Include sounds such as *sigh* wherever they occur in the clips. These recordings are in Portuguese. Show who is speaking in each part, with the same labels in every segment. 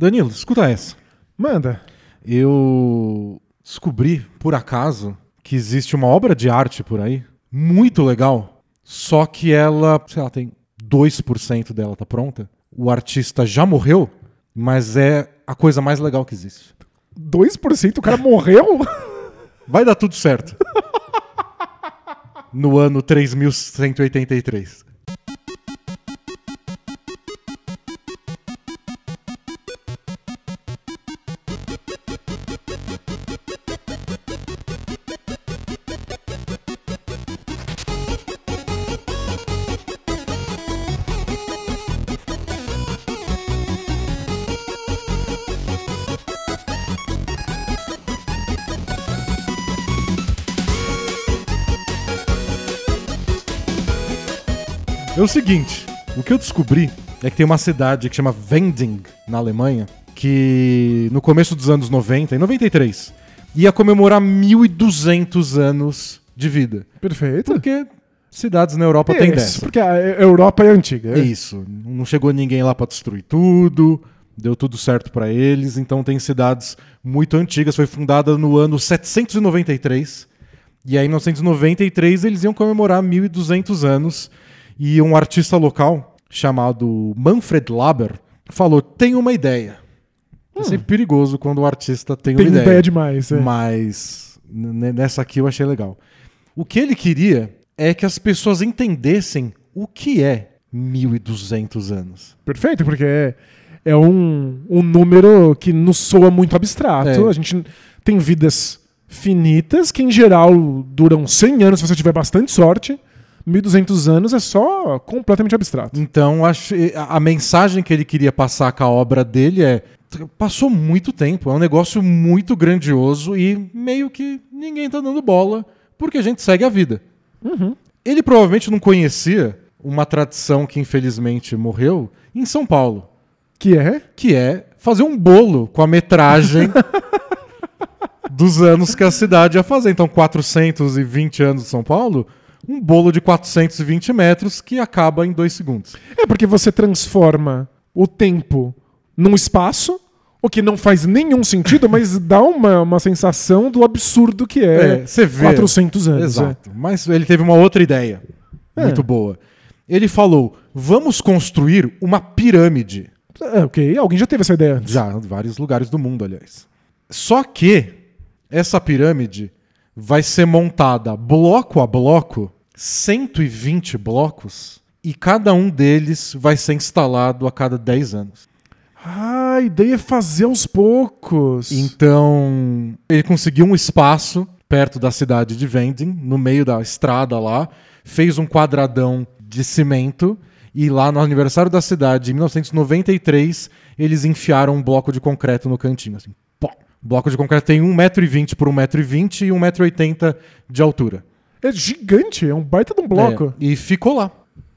Speaker 1: Danilo, escuta essa.
Speaker 2: Manda.
Speaker 1: Eu descobri, por acaso, que existe uma obra de arte por aí, muito legal, só que ela, sei lá, tem 2% dela tá pronta. O artista já morreu, mas é a coisa mais legal que existe.
Speaker 2: 2% o cara morreu? *laughs*
Speaker 1: Vai dar tudo certo. No ano 3183. É o seguinte, o que eu descobri é que tem uma cidade que chama Vending, na Alemanha, que no começo dos anos 90, em 93, ia comemorar 1.200 anos de vida.
Speaker 2: Perfeito.
Speaker 1: Porque cidades na Europa tem
Speaker 2: Isso,
Speaker 1: dessa.
Speaker 2: porque a Europa é antiga.
Speaker 1: É isso. Não chegou ninguém lá pra destruir tudo, deu tudo certo pra eles, então tem cidades muito antigas. Foi fundada no ano 793. E aí, em 1993, eles iam comemorar 1.200 anos. E um artista local chamado Manfred Laber falou: tem uma ideia. É sempre perigoso quando o artista tem,
Speaker 2: Tem
Speaker 1: uma ideia.
Speaker 2: ideia demais. É.
Speaker 1: Mas nessa aqui eu achei legal. O que ele queria é que as pessoas entendessem o que é 1200 anos.
Speaker 2: Perfeito, porque é, é um, um número que nos soa muito abstrato.
Speaker 1: É.
Speaker 2: A gente tem vidas finitas, que em geral duram 100 anos se você tiver bastante sorte. 1200 anos é só completamente abstrato.
Speaker 1: Então acho, a mensagem que ele queria passar com a obra dele é passou muito tempo, é um negócio muito grandioso e meio que ninguém tá dando bola porque a gente segue a vida. Ele provavelmente não conhecia uma tradição que infelizmente morreu em São Paulo.
Speaker 2: Que é?
Speaker 1: que é fazer um bolo com a metragem *laughs* dos anos que a cidade ia fazer. Então, 420 anos de São Paulo, um bolo de 420 metros que acaba em dois segundos.
Speaker 2: É porque você transforma o tempo num espaço, o que não faz nenhum sentido, *laughs* mas dá uma, uma sensação do absurdo que é,
Speaker 1: É, vê.
Speaker 2: 400 anos.
Speaker 1: Exato. Mas ele teve uma outra ideia
Speaker 2: É.
Speaker 1: muito boa. Ele falou: vamos construir uma pirâmide.
Speaker 2: É. É, ok, alguém já teve essa ideia antes.
Speaker 1: Já, em vários lugares do mundo, aliás. Só que essa pirâmide vai ser montada bloco a bloco, 120 blocos, e cada um deles vai ser instalado a cada 10 anos.
Speaker 2: Ah, a ideia é fazer aos poucos.
Speaker 1: Então, ele conseguiu um espaço perto da cidade de Vending, no meio da estrada lá, fez um quadradão de cimento e lá no aniversário da cidade, em 1993, eles enfiaram um bloco de concreto no cantinho, assim. O bloco de concreto tem 1,20m por 1,20m e 1,80m de altura.
Speaker 2: É gigante, é um baita de um bloco.
Speaker 1: É, e ficou lá.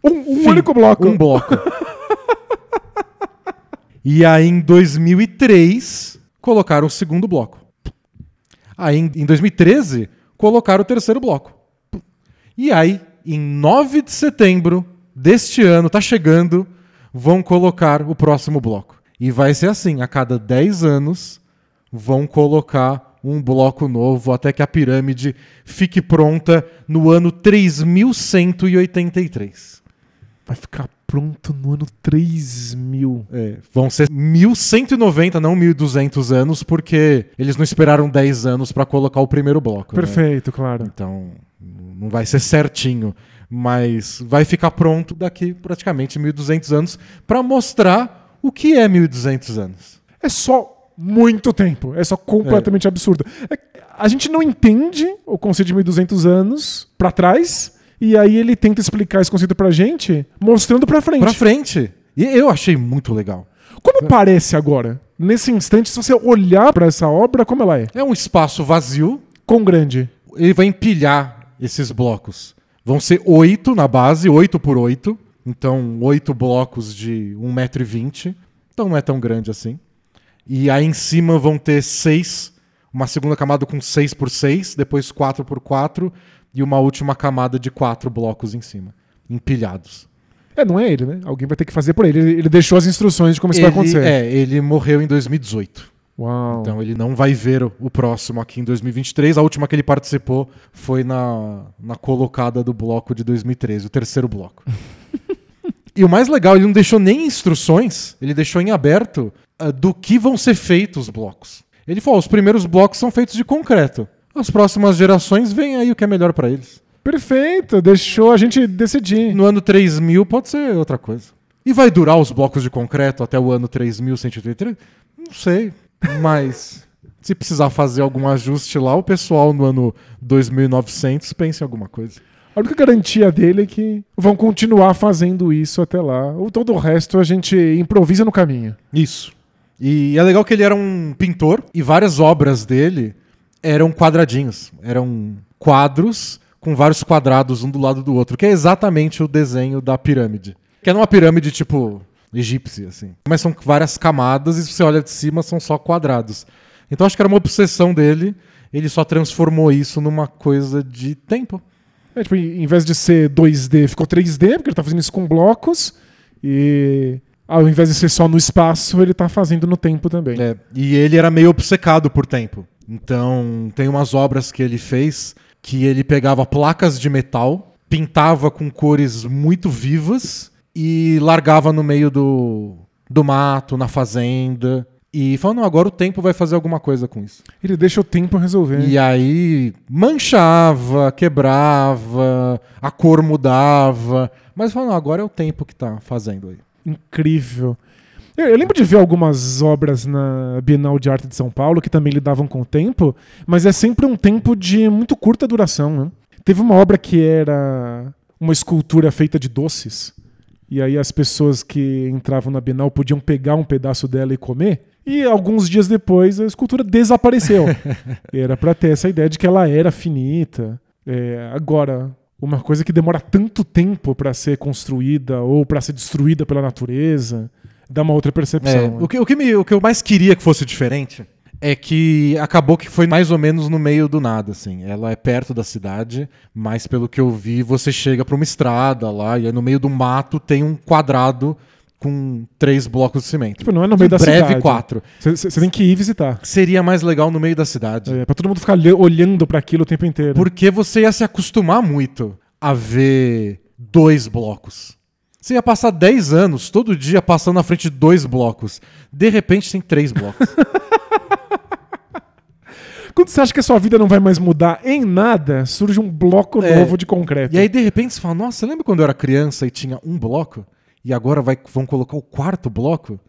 Speaker 2: Um, um
Speaker 1: Fim.
Speaker 2: único bloco.
Speaker 1: Um bloco. *laughs* e aí, em 2003, colocaram o segundo bloco. Aí, em em 2013, colocaram o terceiro bloco. E aí, em 9 de setembro deste ano, tá chegando, vão colocar o próximo bloco. E vai ser assim: a cada 10 anos, vão colocar um bloco novo até que a pirâmide fique pronta no ano 3183.
Speaker 2: Vai ficar pronto no ano 3000.
Speaker 1: É, vão ser 1190, não 1200 anos, porque eles não esperaram 10 anos pra colocar o primeiro bloco. né?
Speaker 2: Perfeito, claro.
Speaker 1: Então, não vai ser certinho, mas vai ficar pronto daqui praticamente 1200 anos pra mostrar o que é 1200 anos.
Speaker 2: É só muito tempo. É só completamente absurdo. É- a gente não entende o conceito de 1200 anos pra trás, e aí ele tenta explicar esse conceito pra gente, mostrando pra frente.
Speaker 1: Pra frente. E eu achei muito legal.
Speaker 2: Como parece agora? Nesse instante, se você olhar pra essa obra, como ela é?
Speaker 1: É um espaço vazio,
Speaker 2: Quão grande?
Speaker 1: ele vai empilhar esses blocos. Vão ser oito na base, oito por oito. Então, oito blocos de 1,20m. Então não é tão grande assim. E aí em cima vão ter seis, uma segunda camada com 6 por 6, depois 4 por 4 e uma última camada de quatro blocos em cima, empilhados.
Speaker 2: É, não é ele, né? Alguém vai ter que fazer por ele. Ele, ele deixou as instruções de como isso vai
Speaker 1: Ele,
Speaker 2: acontecer.
Speaker 1: é, ele morreu em 2018.
Speaker 2: Uau.
Speaker 1: Então ele não vai ver o- próximo aqui em 2023. A última que ele participou foi na, na colocada do bloco de 2013, o terceiro bloco. *laughs* e o mais legal, ele não deixou nem instruções, ele deixou em aberto do que vão ser feitos os blocos. Ele falou: os primeiros blocos são feitos de concreto. As próximas gerações vêm aí o que é melhor pra eles.
Speaker 2: Perfeito, deixou a gente decidir.
Speaker 1: No ano 3000 pode ser outra coisa. E vai durar os blocos de concreto até o ano 3183? Não sei, mas se precisar fazer algum ajuste lá, o pessoal no ano 2900 pensa em alguma coisa.
Speaker 2: A única garantia dele é que vão continuar fazendo isso até lá. O todo o resto a gente improvisa no caminho.
Speaker 1: Isso. E é legal que ele era um pintor e várias obras dele eram quadradinhos, eram quadros com vários quadrados um do lado do outro, que é exatamente o desenho da pirâmide. Que é uma pirâmide tipo egípcia, assim. Mas são várias camadas e se você olha de cima são só quadrados. Então acho que era uma obsessão dele, ele só transformou isso numa coisa de tempo.
Speaker 2: É, tipo, em vez de ser 2D, ficou 3D, porque ele tá fazendo isso com blocos. E ao invés de ser só no espaço, ele tá fazendo no tempo também.
Speaker 1: É, e ele era meio obcecado por tempo. Então, tem umas obras que ele fez que ele pegava placas de metal, pintava com cores muito vivas e largava no meio do, do mato, na fazenda. E falou, não, agora o tempo vai fazer alguma coisa com isso.
Speaker 2: Ele deixa o tempo resolver.
Speaker 1: E aí manchava, quebrava, a cor mudava. Mas falou, não, agora é o tempo que tá fazendo aí.
Speaker 2: Incrível. Eu, eu lembro de ver algumas obras na Bienal de Arte de São Paulo que também lidavam com o tempo, mas é sempre um tempo de muito curta duração. Né? Teve uma obra que era uma escultura feita de doces, e aí as pessoas que entravam na Bienal podiam pegar um pedaço dela e comer. E alguns dias depois a escultura desapareceu. *laughs* era para ter essa ideia de que ela era finita. É, agora, uma coisa que demora tanto tempo para ser construída ou para ser destruída pela natureza, dá uma outra percepção.
Speaker 1: É,
Speaker 2: né?
Speaker 1: o, que, o, que me- o que eu mais queria que fosse diferente é que acabou que foi mais ou menos no meio do nada, assim. Ela é perto da cidade, mas pelo que eu vi, você chega pra uma estrada lá e aí no meio do mato tem um quadrado com três blocos de cimento.
Speaker 2: Tipo, não é no meio
Speaker 1: Em
Speaker 2: da
Speaker 1: breve
Speaker 2: cidade.
Speaker 1: quatro.
Speaker 2: Você tem que ir visitar.
Speaker 1: Seria mais legal no meio da cidade.
Speaker 2: É, pra todo mundo ficar olhando para aquilo o tempo inteiro.
Speaker 1: Porque você ia se acostumar muito a ver dois blocos. Você ia passar 10 anos todo dia passando na frente de dois blocos. De repente tem três blocos. *laughs*
Speaker 2: Quando você acha que a sua vida não vai mais mudar em nada, surge um bloco
Speaker 1: É.
Speaker 2: novo de concreto.
Speaker 1: E aí, de repente, você fala: Nossa, lembra quando eu era criança e tinha um bloco? E agora vai, vão colocar o quarto bloco?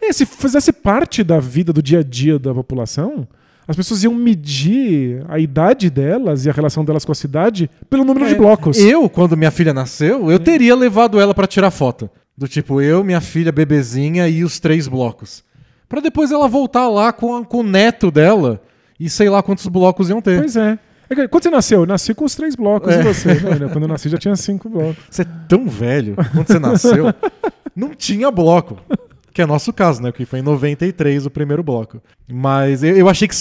Speaker 2: É, se fizesse parte da vida do dia a dia da população, as pessoas iam medir a idade delas e a relação delas com a cidade pelo número de
Speaker 1: É,
Speaker 2: blocos.
Speaker 1: Eu, quando minha filha nasceu, eu teria levado ela pra tirar foto. Do tipo, eu, minha filha, bebezinha e os três blocos. Pra depois ela voltar lá com, a- com o neto dela e sei lá quantos blocos iam ter.
Speaker 2: Pois é. É Quando você nasceu? Eu nasci com os três blocos
Speaker 1: É.
Speaker 2: e você. Não, Quando eu nasci já tinha cinco blocos.
Speaker 1: Você é tão velho, quando você nasceu, não tinha bloco. Que é nosso caso, né? Que foi em 93 o primeiro bloco. Mas eu, eu achei que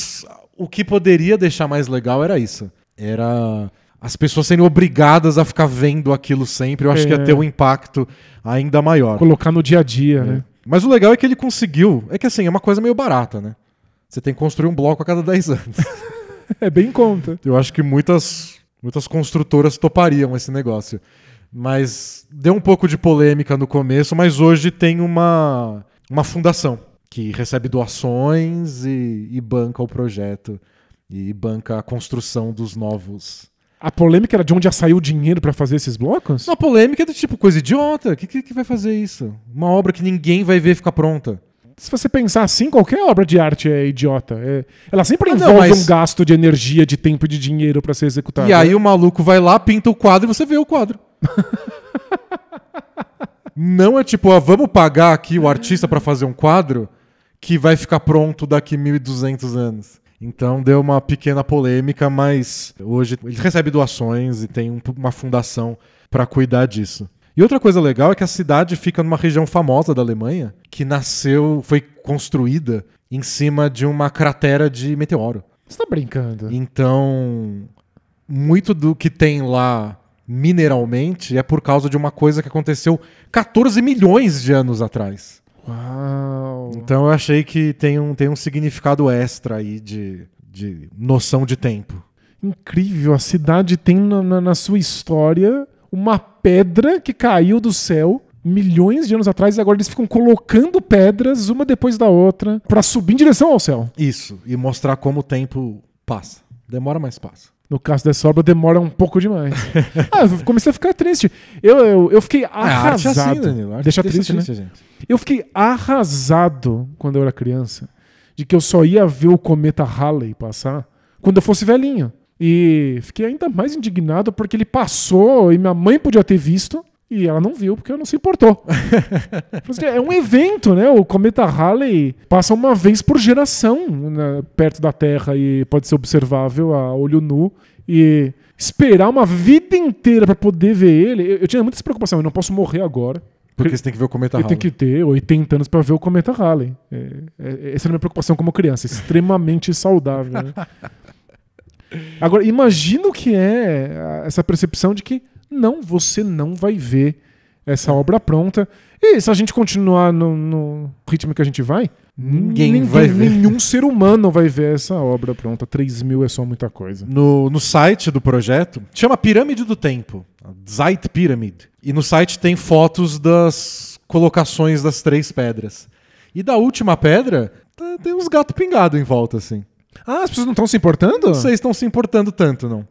Speaker 1: o que poderia deixar mais legal era isso. Era as pessoas sendo obrigadas a ficar vendo aquilo sempre. Eu acho que ia
Speaker 2: É.
Speaker 1: ter um impacto ainda maior.
Speaker 2: Colocar no dia a dia, né?
Speaker 1: Mas o legal é que ele conseguiu. É que assim, é uma coisa meio barata, né? Você tem que construir um bloco a cada 10 anos.
Speaker 2: É bem em conta.
Speaker 1: Eu acho que muitas, muitas construtoras topariam esse negócio. Mas deu um pouco de polêmica no começo, mas hoje tem uma, uma fundação que recebe doações e, e banca o projeto. E banca a construção dos novos.
Speaker 2: A polêmica era de onde já saiu o dinheiro pra fazer esses blocos?
Speaker 1: Uma polêmica do tipo, coisa idiota. O que, que, que vai fazer isso? Uma obra que ninguém vai ver ficar pronta.
Speaker 2: Se você pensar assim, qualquer obra de arte é idiota. É- ela sempre
Speaker 1: Ah, não,
Speaker 2: envolve
Speaker 1: mas-
Speaker 2: um gasto de energia, de tempo e de dinheiro pra ser executado.
Speaker 1: E aí o maluco vai lá, pinta o quadro e você vê o quadro. *laughs* Não é tipo, ah, vamos pagar aqui o artista pra fazer um quadro que vai ficar pronto daqui 1200 anos. Então deu uma pequena polêmica, mas hoje ele recebe doações e tem um- uma fundação pra cuidar disso. E outra coisa legal é que a cidade fica numa região famosa da Alemanha, que nasceu, foi construída em cima de uma cratera de meteoro.
Speaker 2: Você tá brincando?
Speaker 1: Então, muito do que tem lá mineralmente é por causa de uma coisa que aconteceu 14 milhões de anos atrás.
Speaker 2: Uau.
Speaker 1: Então eu achei que tem um, tem um significado extra aí de, de noção de tempo.
Speaker 2: Incrível. A cidade tem na, na- na sua história uma pedra que caiu do céu milhões de anos atrás e agora eles ficam colocando pedras uma depois da outra pra subir em direção ao céu.
Speaker 1: Isso, e mostrar como o tempo passa. Demora, mas passa.
Speaker 2: No caso dessa obra demora um pouco demais. *laughs* ah, eu comecei a ficar triste. Eu, eu, eu fiquei
Speaker 1: é
Speaker 2: arrasado.
Speaker 1: assim, Danilo. a arte
Speaker 2: Deixa
Speaker 1: deixa
Speaker 2: triste, né?
Speaker 1: gente.
Speaker 2: Eu fiquei arrasado quando eu era criança de que eu só ia ver o cometa Halley passar quando eu fosse velhinho. E fiquei ainda mais indignado porque ele passou e minha mãe podia ter visto e ela não viu porque ela não se importou. *laughs* Assim, é um evento, né? O cometa Halley passa uma vez por geração né, perto da Terra e pode ser observável a olho nu. E esperar uma vida inteira pra poder ver ele, eu, eu tinha muita preocupação. Eu não posso morrer agora.
Speaker 1: Porque você tem que ver o cometa
Speaker 2: Eu
Speaker 1: Halley.
Speaker 2: tenho que ter 80 anos pra ver o cometa Halley. É, é, essa era a minha preocupação como criança, extremamente saudável. né? *laughs* Agora, imagina o que é essa percepção de que não, você não vai ver essa obra pronta. E se a gente continuar no, no ritmo que a gente vai,
Speaker 1: Ninguém vai ver.
Speaker 2: Nenhum ser humano vai ver essa obra pronta. 3 mil é só muita coisa.
Speaker 1: No, no site do projeto, chama Pirâmide do Tempo, Zeit Pyramid. E no site tem fotos das colocações das três pedras. E da última pedra, tá- tem uns gatos pingados em volta, assim.
Speaker 2: Ah, as pessoas não estão se importando?
Speaker 1: Não sei se estão se importando tanto, não.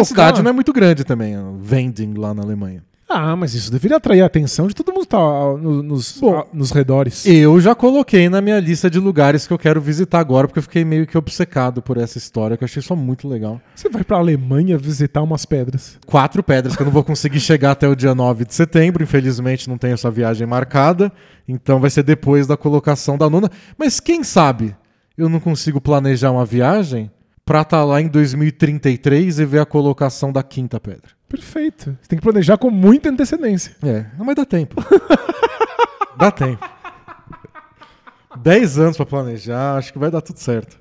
Speaker 1: A cidade não é muito grande também, a Vending lá na Alemanha.
Speaker 2: Ah, mas isso deveria atrair a atenção de todo mundo que tá ah, no- nos,
Speaker 1: Bom,
Speaker 2: ah, nos redores.
Speaker 1: Eu já coloquei na minha lista de lugares que eu quero visitar agora, porque eu fiquei meio que obcecado por essa história, que eu achei só muito legal.
Speaker 2: Você vai pra Alemanha visitar umas pedras.
Speaker 1: Quatro pedras que eu não vou conseguir *laughs* chegar até o dia 9 de setembro, infelizmente não tenho essa viagem marcada, então vai ser depois da colocação da nona. Mas quem sabe eu não consigo planejar uma viagem pra estar lá em 2033 e ver a colocação da quinta pedra.
Speaker 2: Perfeito. Você tem que planejar com muita antecedência.
Speaker 1: É, não, mas dá tempo. *laughs* dá tempo. Dez anos pra planejar, acho que vai dar tudo certo.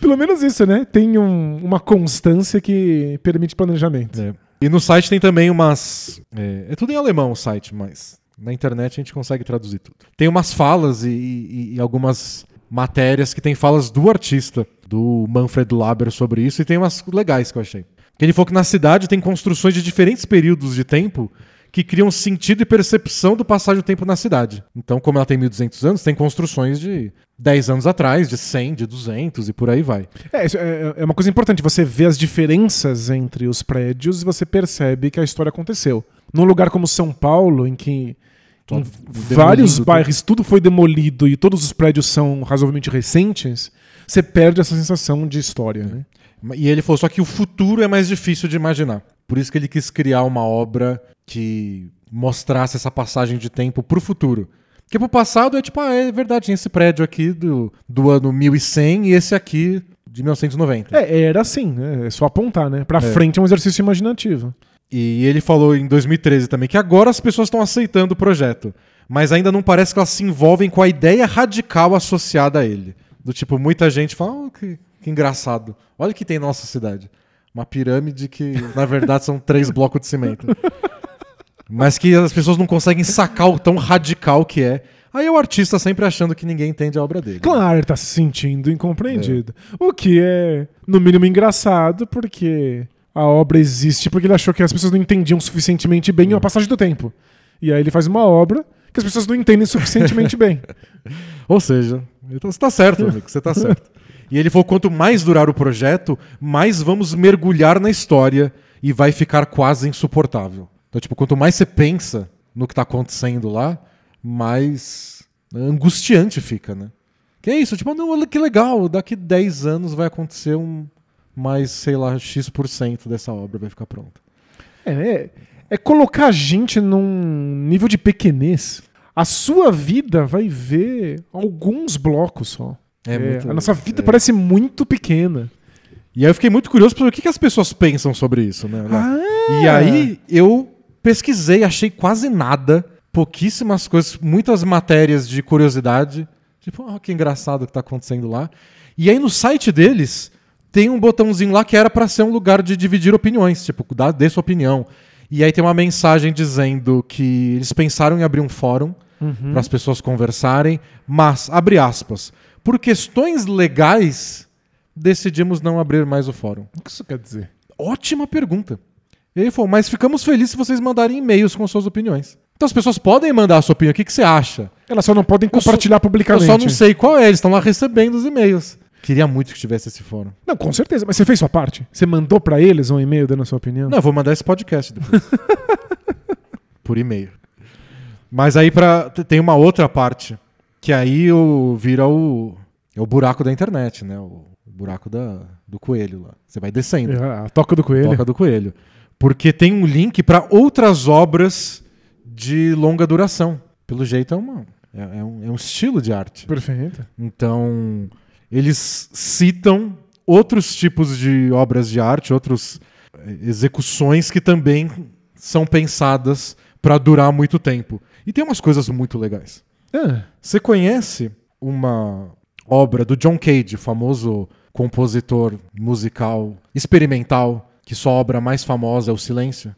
Speaker 2: Pelo menos isso, né? Tem um- uma constância que permite planejamento.
Speaker 1: É. E no site tem também umas. É, é tudo em alemão o site, mas na internet a gente consegue traduzir tudo. Tem umas falas e, e- e algumas matérias que tem falas do artista, do Manfred Laber, sobre isso, e tem umas legais que eu achei. Que ele falou que na cidade tem construções de diferentes períodos de tempo que criam sentido e percepção do passagem do tempo na cidade. Então, como ela tem 1200 anos, tem construções de 10 anos atrás, de 100, de 200 e por aí vai.
Speaker 2: É, isso é, é uma coisa importante. Você vê as diferenças entre os prédios e você percebe que a história aconteceu. Num lugar como São Paulo, em que Vários
Speaker 1: tudo.
Speaker 2: bairros tudo foi demolido e todos os prédios são razoavelmente recentes, você perde essa sensação de história, né?
Speaker 1: E ele falou só que o futuro é mais difícil de imaginar. Por isso que ele quis criar uma obra que mostrasse essa passagem de tempo pro futuro. Porque pro passado é tipo, ah, é verdade, tinha esse prédio aqui do, do ano 1100 e esse aqui de 1990.
Speaker 2: É, era assim, né? É só apontar, né? Pra
Speaker 1: É.
Speaker 2: frente é um exercício imaginativo.
Speaker 1: E ele falou em 2013 também que agora as pessoas estão aceitando o projeto, mas ainda não parece que elas se envolvem com a ideia radical associada a ele. Do tipo, muita gente fala, oh, que, que engraçado. Olha o que tem na nossa cidade. Uma pirâmide que, na verdade, são três blocos de cimento. Mas que as pessoas não conseguem sacar o tão radical que é. Aí é o artista sempre achando que ninguém entende a obra dele.
Speaker 2: Claro, ele tá se sentindo incompreendido. O que é, no mínimo, engraçado, porque a obra existe porque ele achou que as pessoas não entendiam suficientemente bem a passagem do tempo. E aí ele faz uma obra que as pessoas não entendem suficientemente bem. *laughs*
Speaker 1: Ou seja, então você tá certo, amigo, você tá certo. E ele falou: quanto mais durar o projeto, mais vamos mergulhar na história e vai ficar quase insuportável. Então, tipo, quanto mais você pensa no que tá acontecendo lá, mais angustiante fica, né? Que é isso, tipo, não, que legal, daqui 10 anos vai acontecer um mais, sei lá, X% dessa obra vai ficar pronta.
Speaker 2: É, é, é colocar a gente num nível de pequenez. A sua vida vai ver alguns blocos só.
Speaker 1: É muito-
Speaker 2: a nossa vida
Speaker 1: é.
Speaker 2: parece muito pequena.
Speaker 1: E aí eu fiquei muito curioso para ver o que, que as pessoas pensam sobre isso, né?
Speaker 2: Ah,
Speaker 1: E aí eu pesquisei, achei quase nada, pouquíssimas coisas, muitas matérias de curiosidade. Tipo, ah, que engraçado o que tá acontecendo lá. E aí no site deles tem um botãozinho lá que era pra ser um lugar de dividir opiniões, tipo, dá, dê sua opinião. E aí tem uma mensagem dizendo que eles pensaram em abrir um fórum
Speaker 2: Uhum.
Speaker 1: para as pessoas conversarem, mas, abre aspas, por questões legais, decidimos não abrir mais o fórum.
Speaker 2: O que isso quer dizer?
Speaker 1: Ótima pergunta. E ele falou, mas ficamos felizes se vocês mandarem e-mails com suas opiniões. Então as pessoas podem mandar a sua opinião. O que, que você acha?
Speaker 2: Elas só não podem
Speaker 1: Eu só-
Speaker 2: compartilhar
Speaker 1: Eu
Speaker 2: publicamente.
Speaker 1: só não sei qual é. Eles estão lá recebendo os e-mails. Queria muito que tivesse esse fórum.
Speaker 2: Não, com certeza. Mas você fez sua parte? Você mandou pra eles um e-mail dando a sua opinião?
Speaker 1: Não, eu vou mandar esse podcast depois. *laughs* Por e-mail. Mas aí pra, tem uma outra parte. Que aí o, vira o, é o buraco da internet, né? O, buraco da, do coelho lá. Você vai descendo.
Speaker 2: É, a toca do coelho.
Speaker 1: Toca do Coelho. Porque tem um link para outras obras de longa duração. Pelo jeito é, uma, é, é um, é um estilo de arte.
Speaker 2: Perfeito.
Speaker 1: Então, eles citam outros tipos de obras de arte, outras execuções que também são pensadas para durar muito tempo. E tem umas coisas muito legais.
Speaker 2: É.
Speaker 1: Você conhece uma obra do John Cage, famoso compositor musical experimental, que sua obra mais famosa é O Silêncio?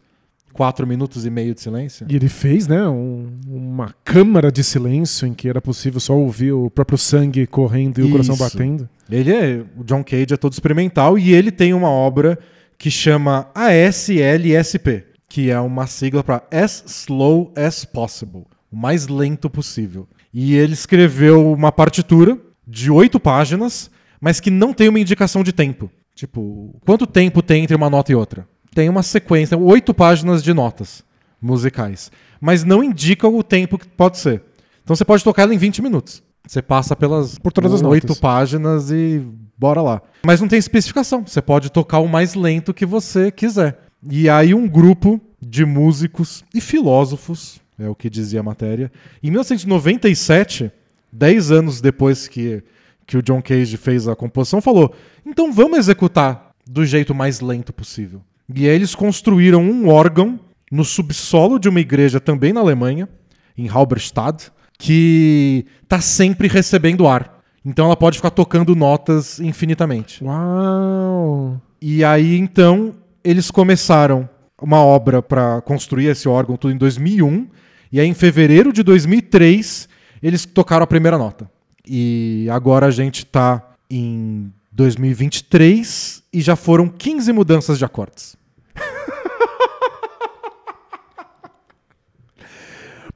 Speaker 1: Quatro minutos e meio de silêncio?
Speaker 2: E ele fez, né, um- uma câmara de silêncio em que era possível só ouvir o próprio sangue correndo e o coração
Speaker 1: Isso.
Speaker 2: batendo.
Speaker 1: Ele é. O John Cage é todo experimental e ele tem uma obra que chama ASLSP, que é uma sigla para As Slow as Possible, o mais lento possível. E ele escreveu uma partitura de oito páginas, mas que não tem uma indicação de tempo. Tipo, quanto tempo tem entre uma nota e outra? Tem uma sequência, oito páginas de notas musicais, mas não indica o tempo que pode ser. Então você pode tocar ela em 20 minutos. Você passa pelas
Speaker 2: Por todas as
Speaker 1: oito páginas e bora lá. Mas não tem especificação. Você pode tocar o mais lento que você quiser. E aí um grupo de músicos e filósofos, é o que dizia a matéria, em 1997, 10 anos depois que, que o John Cage fez a composição, falou: então vamos executar do jeito mais lento possível. E aí eles construíram um órgão no subsolo de uma igreja também na Alemanha, em Halberstadt, que tá sempre recebendo ar. Então ela pode ficar tocando notas infinitamente.
Speaker 2: Uau!
Speaker 1: E aí então eles começaram uma obra para construir esse órgão tudo em 2001 e aí em fevereiro de 2003 eles tocaram a primeira nota. E agora a gente tá em 2023 e já foram 15 mudanças de acordes. *laughs*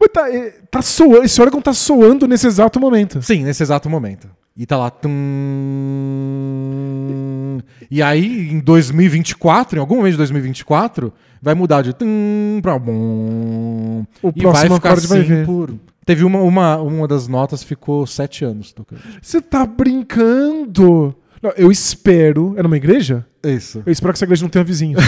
Speaker 2: Mas tá, é, tá soando, esse órgão tá soando nesse exato momento.
Speaker 1: Sim, nesse exato momento. E tá lá. tum. E aí, em 2024, em algum momento de 2024, vai mudar de tum pra bom.
Speaker 2: O
Speaker 1: E vai
Speaker 2: próximo
Speaker 1: ficar
Speaker 2: acorde vai
Speaker 1: assim
Speaker 2: ver.
Speaker 1: por. Teve uma, uma, uma das notas ficou sete anos tocando.
Speaker 2: Você tá brincando? Não, eu espero. É numa igreja?
Speaker 1: Isso.
Speaker 2: Eu espero que essa igreja não tenha vizinho.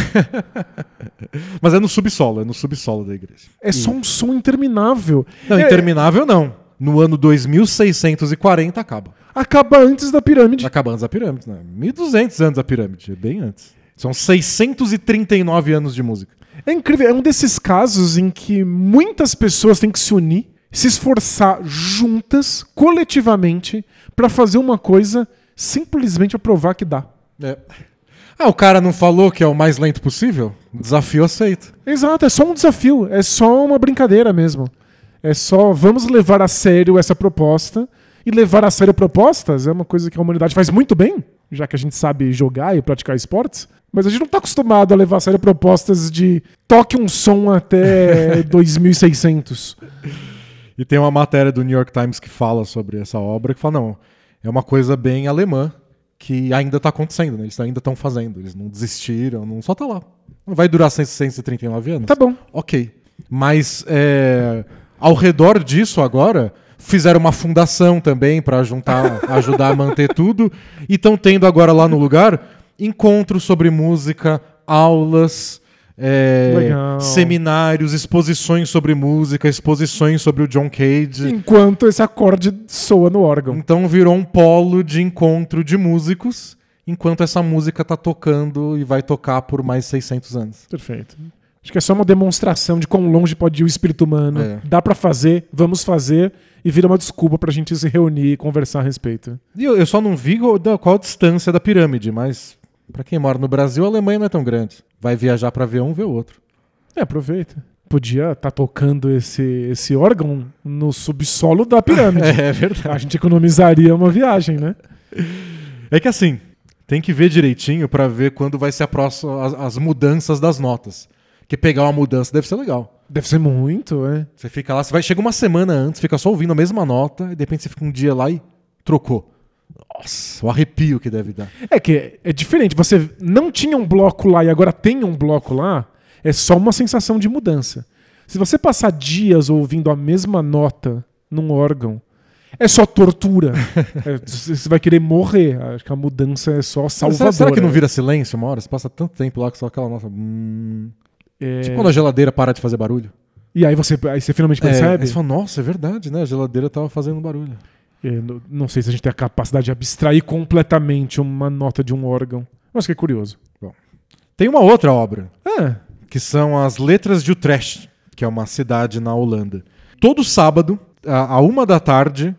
Speaker 2: *laughs*
Speaker 1: Mas é no subsolo, é no subsolo da igreja.
Speaker 2: É só um som interminável.
Speaker 1: Não,
Speaker 2: É,
Speaker 1: interminável não. No ano 2640 acaba.
Speaker 2: Acaba antes da pirâmide.
Speaker 1: Acaba antes da pirâmide, né? 1200 anos da pirâmide, é bem antes. São 639 anos de música.
Speaker 2: É incrível. É um desses casos em que muitas pessoas têm que se unir, se esforçar juntas, coletivamente, pra fazer uma coisa simplesmente pra provar que dá.
Speaker 1: É. Ah, o cara não falou que é o mais lento possível? Desafio aceito.
Speaker 2: Exato, é só um desafio, é só uma brincadeira mesmo. É só vamos levar a sério essa proposta. E levar a sério propostas é uma coisa que a humanidade faz muito bem, já que a gente sabe jogar e praticar esportes. Mas a gente não tá acostumado a levar a sério propostas de toque um som até *laughs* 2600.
Speaker 1: E tem uma matéria do New York Times que fala sobre essa obra, que fala, não, é uma coisa bem alemã, que ainda tá acontecendo, né? Eles ainda estão fazendo, eles não desistiram, não só tá lá. Não vai durar 139 anos?
Speaker 2: Tá bom.
Speaker 1: Ok. Mas é, ao redor disso agora, fizeram uma fundação também para juntar, *laughs* ajudar a manter tudo. E estão tendo agora lá no lugar encontros sobre música, aulas, é, seminários, exposições sobre música, exposições sobre o John Cage.
Speaker 2: Enquanto esse acorde soa no órgão.
Speaker 1: Então virou um polo de encontro de músicos, enquanto essa música tá tocando e vai tocar por mais 600 anos.
Speaker 2: Perfeito. Acho que é só uma demonstração de quão longe pode ir o espírito humano.
Speaker 1: É.
Speaker 2: Dá pra fazer, vamos fazer, e vira uma desculpa pra gente se reunir e conversar a respeito.
Speaker 1: E eu, eu só não vi qual, qual a distância da pirâmide, mas Pra quem mora no Brasil, a Alemanha não é tão grande. Vai viajar pra ver um, ver o outro.
Speaker 2: É, aproveita. Podia estar tocando esse, esse órgão no subsolo da pirâmide. *laughs*
Speaker 1: É verdade.
Speaker 2: A gente economizaria uma viagem, né?
Speaker 1: É que assim, tem que ver direitinho pra ver quando vai ser a próxima, as, as mudanças das notas. Porque pegar uma mudança deve ser legal.
Speaker 2: Deve ser muito, é.
Speaker 1: Você fica lá, você vai chega uma semana antes, fica só ouvindo a mesma nota, e de repente você fica um dia lá e trocou. Nossa, o arrepio que deve dar.
Speaker 2: É que é diferente. Você não tinha um bloco lá e agora tem um bloco lá, é só uma sensação de mudança. Se você passar dias ouvindo a mesma nota num órgão, é só tortura. *laughs* É, você vai querer morrer. Acho que a mudança é só salvadora.
Speaker 1: será, que não vira silêncio uma hora? Você passa tanto tempo lá que só aquela nota. Hum...
Speaker 2: É,
Speaker 1: Tipo quando a geladeira para de fazer barulho.
Speaker 2: E aí você, aí você finalmente
Speaker 1: É, aí
Speaker 2: percebe?
Speaker 1: você fala, nossa, é verdade, né? A geladeira tava fazendo barulho.
Speaker 2: É, não, sei se a gente tem a capacidade de abstrair completamente uma nota de um órgão. Mas que é curioso.
Speaker 1: Tem uma outra obra,
Speaker 2: Ah,
Speaker 1: que são as Letras de Utrecht, que é uma cidade na Holanda. Todo sábado, a uma da tarde,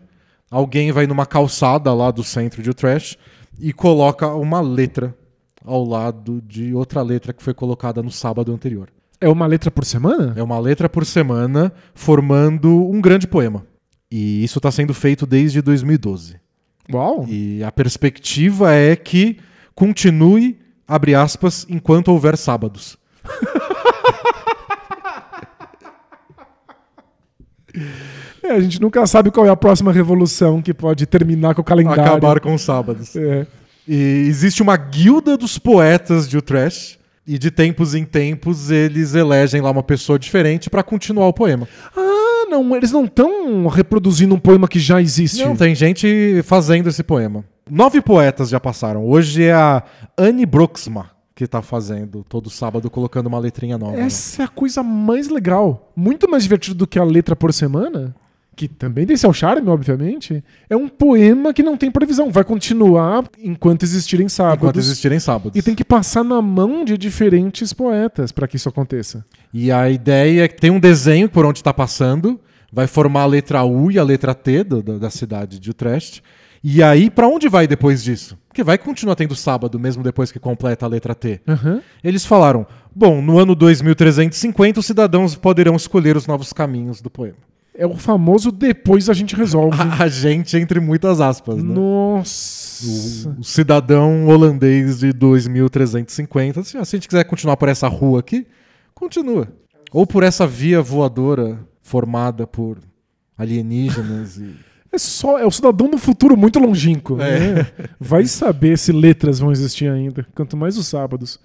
Speaker 1: alguém vai numa calçada lá do centro de Utrecht e coloca uma letra ao lado de outra letra que foi colocada no sábado anterior.
Speaker 2: é uma letra por semana?
Speaker 1: É uma letra por semana, formando um grande poema. E isso está sendo feito desde 2012.
Speaker 2: Uau!
Speaker 1: E a perspectiva é que continue, abre aspas, enquanto houver sábados. *laughs*
Speaker 2: É, a gente nunca sabe qual é a próxima revolução que pode terminar com o calendário.
Speaker 1: Acabar com os sábados.
Speaker 2: É.
Speaker 1: E existe uma guilda dos poetas de Utrecht. E de tempos em tempos eles elegem lá uma pessoa diferente para continuar o poema.
Speaker 2: Ah, não, eles não estão reproduzindo um poema que já existe.
Speaker 1: Não, tem gente fazendo esse poema. Nove poetas já passaram. Hoje é a Anne Broxma que tá fazendo todo sábado colocando uma letrinha nova. né?
Speaker 2: Essa é a coisa mais legal. Muito mais divertido do que a letra por semana, que também tem seu charme, obviamente. É um poema que não tem previsão. Vai continuar enquanto existirem sábados.
Speaker 1: Enquanto existirem sábados.
Speaker 2: E tem que passar na mão de diferentes poetas para que isso aconteça.
Speaker 1: E a ideia é que tem um desenho por onde está passando, vai formar a letra U e a letra T do- da, da cidade de Utrecht. E aí, para onde vai depois disso? Porque vai continuar tendo sábado, mesmo depois que completa a letra T.
Speaker 2: Aham.
Speaker 1: Eles falaram: bom, no ano 2350 os cidadãos poderão escolher os novos caminhos do poema.
Speaker 2: É o famoso depois a gente resolve.
Speaker 1: A, *laughs* a gente, entre muitas aspas, né?
Speaker 2: Nossa.
Speaker 1: O, o cidadão holandês de 2350. Se a gente quiser continuar por essa rua aqui, continua. Ou por essa via voadora formada por alienígenas e.
Speaker 2: É só é o cidadão do futuro muito longínquo.
Speaker 1: É.
Speaker 2: né? Vai saber se letras vão existir ainda. Quanto mais os sábados.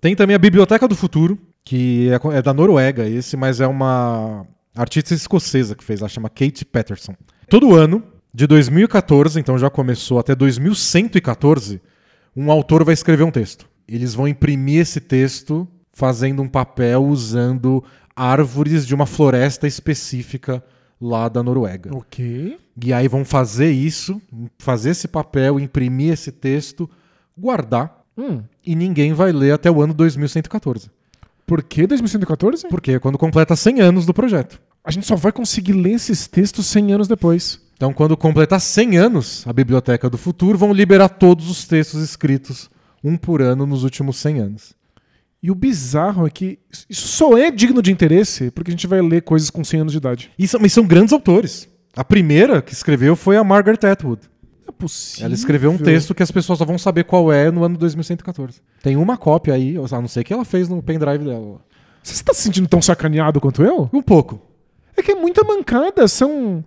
Speaker 1: Tem também a Biblioteca do Futuro, que é, é da Noruega, esse, mas é uma artista escocesa que fez, ela chama Kate Patterson. Todo ano, de 2014, então já começou até 2114, um autor vai escrever um texto. Eles vão imprimir esse texto fazendo um papel usando árvores de uma floresta específica lá da Noruega.
Speaker 2: Ok.
Speaker 1: E aí vão fazer isso, fazer esse papel, imprimir esse texto, guardar,
Speaker 2: Hum.
Speaker 1: e ninguém vai ler até o ano 2114.
Speaker 2: Por que 2114?
Speaker 1: Porque é quando completa 100 anos do projeto.
Speaker 2: A gente só vai conseguir ler esses textos 100 anos depois.
Speaker 1: Então, quando completar 100 anos, a Biblioteca do Futuro vão liberar todos os textos escritos, um por ano, nos últimos 100 anos.
Speaker 2: E o bizarro é que isso só é digno de interesse porque a gente vai ler coisas com 100 anos de idade.
Speaker 1: E são, mas são grandes autores. A primeira que escreveu foi a Margaret Atwood.
Speaker 2: É possível.
Speaker 1: Ela escreveu um texto que as pessoas só vão saber qual é no ano 2114. Tem uma cópia aí, a não ser que ela fez no pendrive dela.
Speaker 2: Você está se sentindo tão sacaneado quanto eu?
Speaker 1: Um pouco.
Speaker 2: É que é muita mancada. São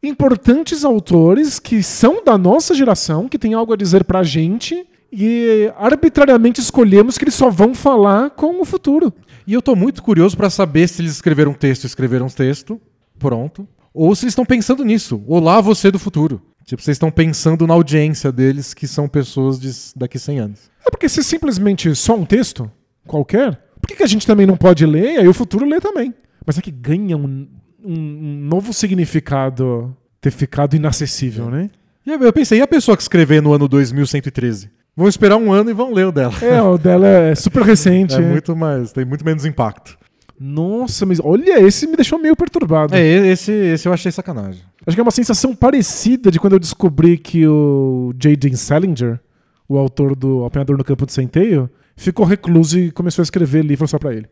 Speaker 2: importantes autores que são da nossa geração, que têm algo a dizer pra gente. E arbitrariamente escolhemos que eles só vão falar com o futuro.
Speaker 1: E eu tô muito curioso pra saber se eles escreveram um texto, escreveram um texto, pronto. Ou se eles estão pensando nisso. Olá, você do futuro. Tipo, vocês estão pensando na audiência deles, que são pessoas de daqui 100 anos.
Speaker 2: É porque se simplesmente só um texto, qualquer, por que, que a gente também não pode ler e aí o futuro lê também? Mas é que ganha um, um- novo significado ter ficado inacessível, né?
Speaker 1: E eu pensei, e a pessoa que escrever no ano 2113? Vão esperar um ano e vão ler o dela.
Speaker 2: É, o dela é super recente. *laughs*
Speaker 1: É muito mais, tem muito menos impacto.
Speaker 2: Nossa, mas olha, esse me deixou meio perturbado.
Speaker 1: É, esse, esse eu achei sacanagem.
Speaker 2: Acho que é uma sensação parecida de quando eu descobri que o J.D. Salinger, o autor do Apanhador no Campo de Centeio, ficou recluso e começou a escrever livro só pra ele.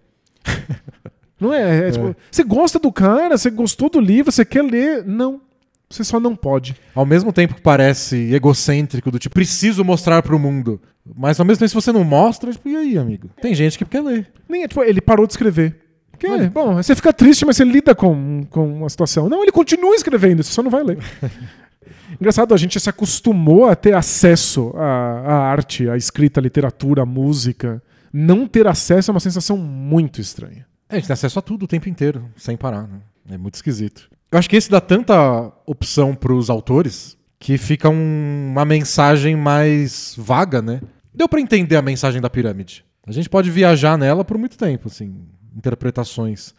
Speaker 2: *laughs* Não é? é, tipo, você gosta do cara, você gostou do livro, você quer ler. Não. Você só não pode.
Speaker 1: Ao mesmo tempo que parece egocêntrico, do tipo, preciso mostrar pro mundo. Mas ao mesmo tempo, se você não mostra, tipo, e aí, amigo? Tem gente que quer ler.
Speaker 2: Nem, é, tipo, ele parou de escrever. Porque, bom, você fica triste, mas você lida com, com a situação. Não, ele continua escrevendo, você só não vai ler. *laughs* Engraçado, a gente se acostumou a ter acesso à, à arte, à escrita, à literatura, à música. Não ter acesso é uma sensação muito estranha.
Speaker 1: É, a gente tem acesso a tudo o tempo inteiro, sem parar, né? É muito esquisito. Eu acho que esse dá tanta opção pros autores que fica um- uma mensagem mais vaga, né? Deu pra entender a mensagem da pirâmide. A gente pode viajar nela por muito tempo, assim, interpretações.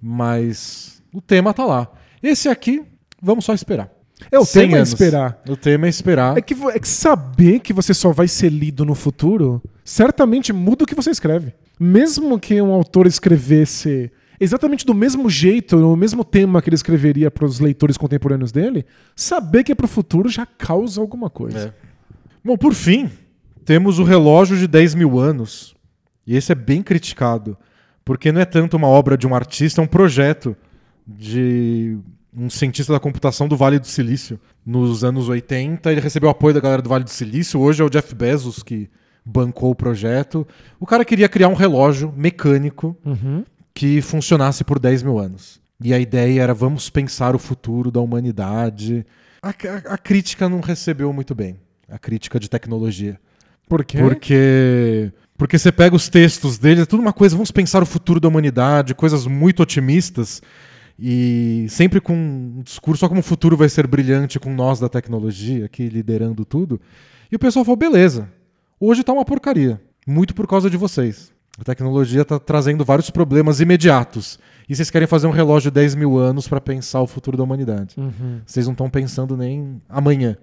Speaker 1: Mas o tema tá lá. Esse aqui, vamos só esperar.
Speaker 2: É, o
Speaker 1: 100
Speaker 2: tema é
Speaker 1: anos.
Speaker 2: esperar.
Speaker 1: O tema é esperar.
Speaker 2: É que, é que saber que você só vai ser lido no futuro certamente muda o que você escreve. Mesmo que um autor escrevesse exatamente do mesmo jeito, no mesmo tema que ele escreveria para os leitores contemporâneos dele, saber que é pro futuro já causa alguma coisa.
Speaker 1: É. Bom, por fim, temos o relógio de 10 mil anos. E esse é bem criticado. Porque não é tanto uma obra de um artista, é um projeto de um cientista da computação do Vale do Silício. Nos anos 80, ele recebeu apoio da galera do Vale do Silício. Hoje é o Jeff Bezos que bancou o projeto. O cara queria criar um relógio mecânico
Speaker 2: Uhum.
Speaker 1: que funcionasse por 10 mil anos. E a ideia era vamos pensar o futuro da humanidade. A, a- a crítica não recebeu muito bem. A crítica de tecnologia.
Speaker 2: Por quê?
Speaker 1: Porque. Porque você pega os textos dele, é tudo uma coisa, vamos pensar o futuro da humanidade, coisas muito otimistas. E sempre com um discurso, só como o futuro vai ser brilhante com nós da tecnologia aqui liderando tudo. E o pessoal falou: beleza, hoje tá uma porcaria. Muito por causa de vocês. A tecnologia tá trazendo vários problemas imediatos. E vocês querem fazer um relógio de 10 mil anos para pensar o futuro da humanidade.
Speaker 2: Uhum.
Speaker 1: Vocês não estão pensando nem amanhã.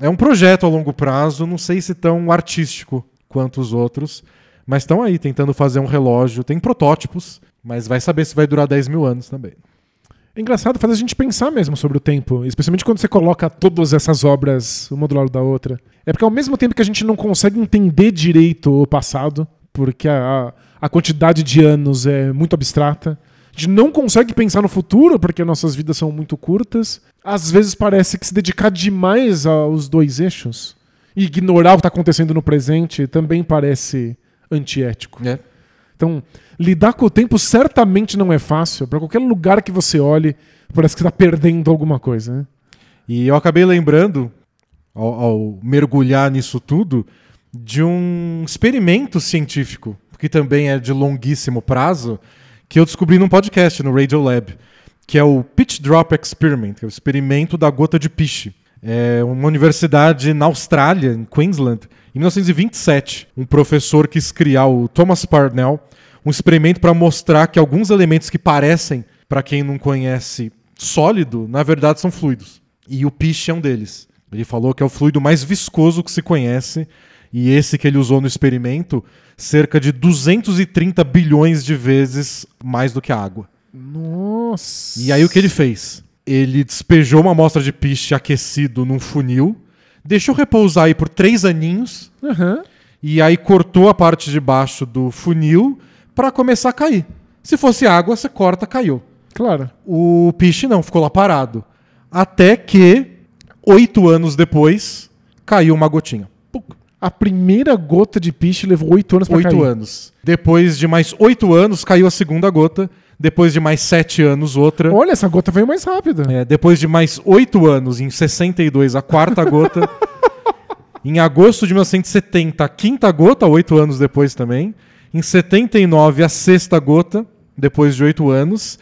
Speaker 1: É um projeto a longo prazo, não sei se tão artístico quanto os outros, mas estão aí tentando fazer um relógio. Tem protótipos, mas vai saber se vai durar 10 mil anos também.
Speaker 2: É engraçado fazer a gente pensar mesmo sobre o tempo, especialmente quando você coloca todas essas obras uma do lado da outra. É porque ao mesmo tempo que a gente não consegue entender direito o passado, porque a, a quantidade de anos é muito abstrata, a gente não consegue pensar no futuro porque nossas vidas são muito curtas. Às vezes parece que se dedicar demais aos dois eixos e ignorar o que está acontecendo no presente também parece antiético.
Speaker 1: É.
Speaker 2: Então, lidar com o tempo certamente não é fácil. Para qualquer lugar que você olhe, parece que está perdendo alguma coisa. Né?
Speaker 1: E eu acabei lembrando, ao, ao mergulhar nisso tudo, de um experimento científico, que também é de longuíssimo prazo, que eu descobri num podcast no Radiolab, que é o Pitch Drop Experiment, que é o experimento da gota de piche. É uma universidade na Austrália, em Queensland, em 1927. Um professor quis criar, o Thomas Parnell, um experimento para mostrar que alguns elementos que parecem, para quem não conhece, sólido, na verdade são fluidos. E o piche é um deles. Ele falou que é o fluido mais viscoso que se conhece, e esse que ele usou no experimento, cerca de 230 bilhões de vezes mais do que a água.
Speaker 2: Nossa.
Speaker 1: E aí o que ele fez? Ele despejou uma amostra de piche aquecido num funil, deixou repousar aí por três aninhos,
Speaker 2: Aham.
Speaker 1: e aí cortou a parte de baixo do funil para começar a cair. Se fosse água, você corta, caiu.
Speaker 2: Claro.
Speaker 1: O piche não, ficou lá parado. Até que, oito anos depois, caiu uma gotinha.
Speaker 2: A primeira gota de piche levou oito anos para cair.
Speaker 1: Oito anos. Depois de mais oito anos, caiu a segunda gota. Depois de mais sete anos, outra.
Speaker 2: Olha, essa gota veio mais rápida.
Speaker 1: É, depois de mais oito anos, em 62, a quarta *laughs* gota. em agosto de 1970, a quinta gota, oito anos depois também. Em 79, a sexta gota, depois de oito anos.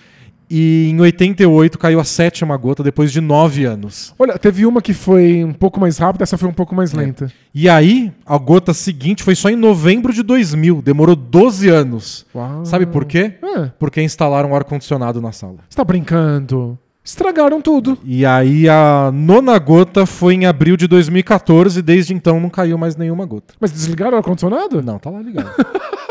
Speaker 1: E em 88 caiu a sétima gota, depois de nove anos.
Speaker 2: Olha, teve uma que foi um pouco mais rápida, essa foi um pouco
Speaker 1: É.
Speaker 2: mais lenta.
Speaker 1: E aí, a gota seguinte foi só em novembro de 2000, demorou 12 anos.
Speaker 2: Uau.
Speaker 1: Sabe por quê?
Speaker 2: Ah,
Speaker 1: Porque instalaram um ar-condicionado na sala.
Speaker 2: você tá brincando? Estragaram tudo.
Speaker 1: E aí a nona gota foi em abril de 2014 e desde então não caiu mais nenhuma gota.
Speaker 2: Mas desligaram o ar-condicionado?
Speaker 1: Não, tá lá ligado. *laughs*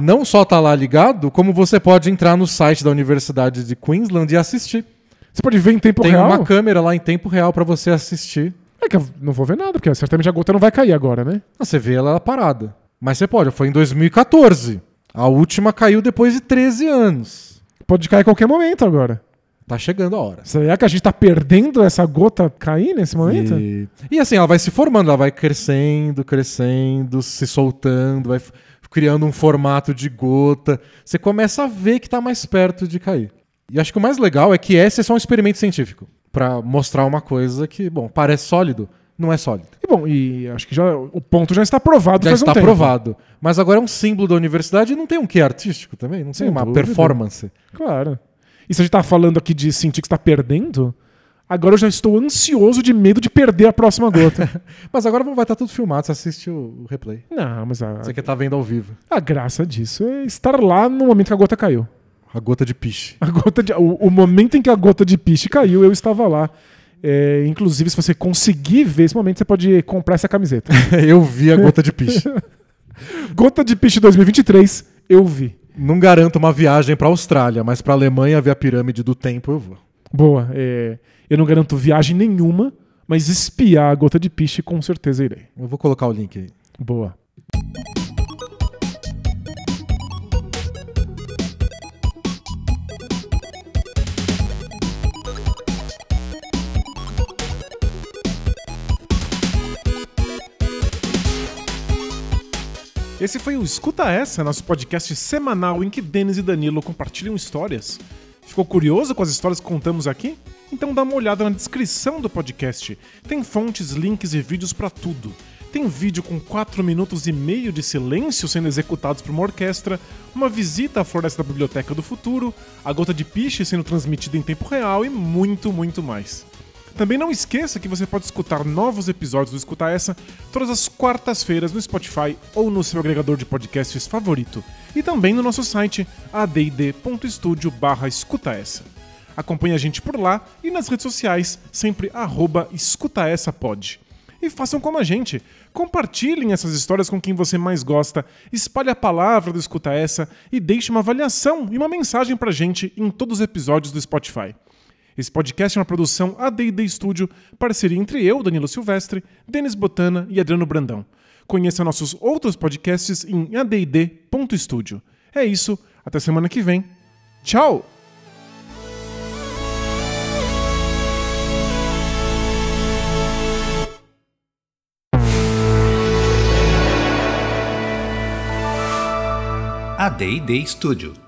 Speaker 1: não só tá lá ligado, como você pode entrar no site da Universidade de Queensland e assistir.
Speaker 2: Você pode ver em tempo
Speaker 1: Tem
Speaker 2: real?
Speaker 1: uma câmera lá em tempo real pra você assistir.
Speaker 2: É que eu não vou ver nada, porque certamente a gota não vai cair agora, né?
Speaker 1: Ah, Você vê ela parada. Mas você pode, foi em 2014. A última caiu depois de 13 anos.
Speaker 2: Pode cair a qualquer momento agora.
Speaker 1: Tá chegando a hora.
Speaker 2: Será que a gente tá perdendo essa gota cair nesse momento?
Speaker 1: E... e assim, ela vai se formando, ela vai crescendo, crescendo, se soltando, vai criando um formato de gota. Você começa a ver que tá mais perto de cair. E acho que o mais legal é que esse é só um experimento científico. Pra mostrar uma coisa que, bom, parece sólido, não é sólido.
Speaker 2: E bom, e acho que já, o ponto já está provado
Speaker 1: Já está
Speaker 2: um
Speaker 1: provado. Mas agora é um símbolo da universidade e não tem um quê artístico também? Não tem
Speaker 2: Sem
Speaker 1: uma
Speaker 2: dúvida.
Speaker 1: performance.
Speaker 2: Claro. E se a gente tá falando aqui de sentir que está perdendo, agora eu já estou ansioso de medo de perder a próxima gota. *laughs*
Speaker 1: Mas agora vai estar tudo filmado, você assiste o, replay.
Speaker 2: não, mas a,
Speaker 1: Você quer estar vendo ao vivo.
Speaker 2: a graça disso é estar lá no momento que a gota caiu.
Speaker 1: A gota de piche.
Speaker 2: A gota de- o, o momento em que a gota de piche caiu, eu estava lá. É, inclusive, se você conseguir ver esse momento, você pode comprar essa camiseta. *laughs*
Speaker 1: Eu vi a gota de piche. *laughs*
Speaker 2: Gota de Piche 2023, eu vi.
Speaker 1: Não garanto uma viagem pra Austrália, mas pra Alemanha ver a pirâmide do tempo eu vou.
Speaker 2: Boa. é, eu não garanto viagem nenhuma, mas espiar a Gota de Piche com certeza irei.
Speaker 1: Eu vou colocar o link aí.
Speaker 2: Boa. Esse foi o Escuta Essa, nosso podcast semanal em que Denis e Danilo compartilham histórias. Ficou curioso com as histórias que contamos aqui? Então dá uma olhada na descrição do podcast. Tem fontes, links e vídeos pra tudo. Tem vídeo com 4 minutos e meio de silêncio sendo executados por uma orquestra, uma visita à floresta da Biblioteca do Futuro, a gota de piche sendo transmitida em tempo real e muito, muito mais. Também não esqueça que você pode escutar novos episódios do Escuta Essa todas as quartas-feiras no Spotify ou no seu agregador de podcasts favorito. E também no nosso site add.studio barra escuta essa. Acompanhe a gente por lá e nas redes sociais, sempre arroba escuta essa. E façam como a gente. Compartilhem essas histórias com quem você mais gosta, espalhe a palavra do Escuta Essa e deixe uma avaliação e uma mensagem pra gente em todos os episódios do Spotify. Esse podcast é uma produção AD&D Studio, parceria entre eu, Danilo Silvestre, Denis Botana e Adriano Brandão. Conheça nossos outros podcasts em add.studio. É isso, até semana que vem. Tchau!
Speaker 3: A D&D Studio.